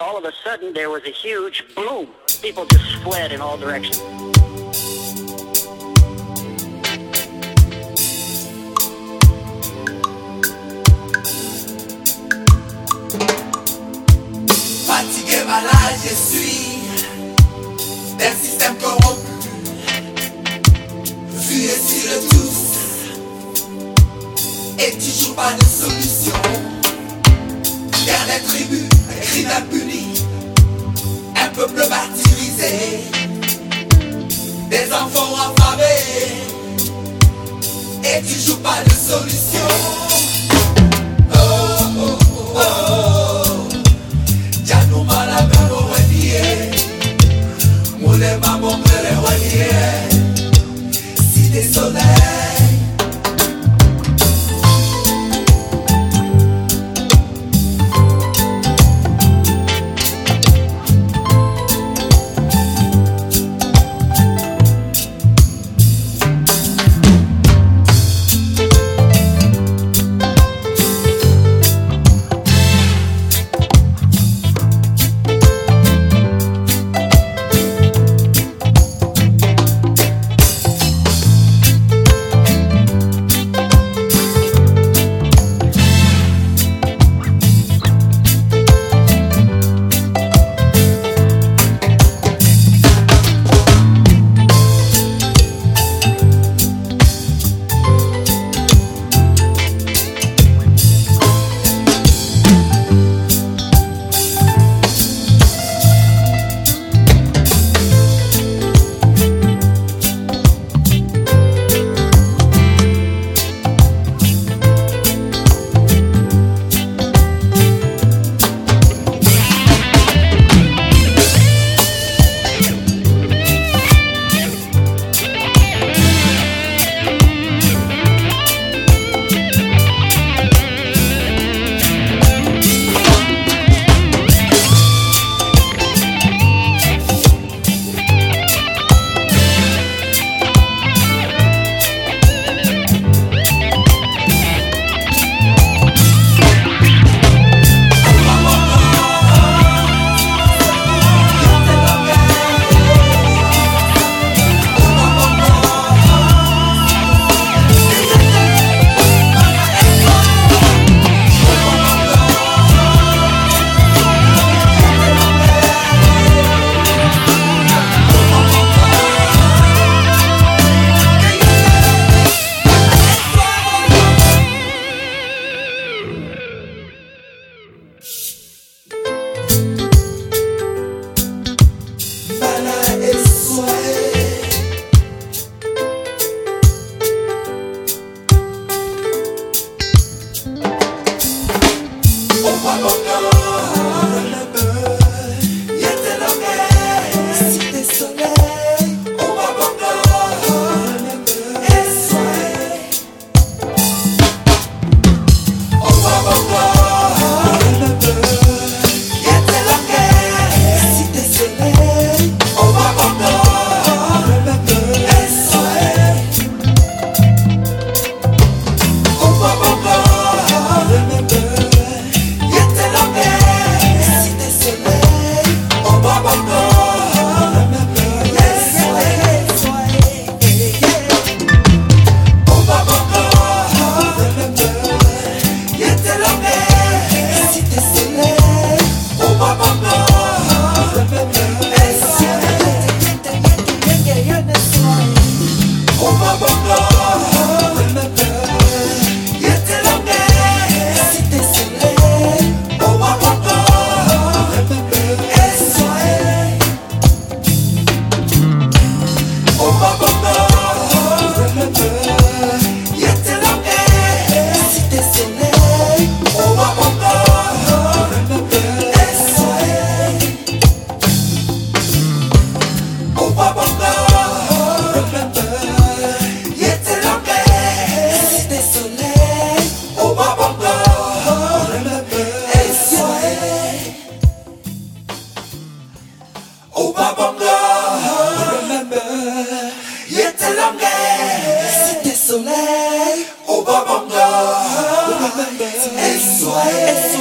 All of a sudden, there was a huge boom. People just fled in all directions. Fatigué, malade, je suis d'un système corrompu. Vu et sur le tous, et toujours pas de solution. Dernière tribu. des criminels un peuple martyrisé, des enfants affamés, et tu joues pas de solution. Eso es. Eso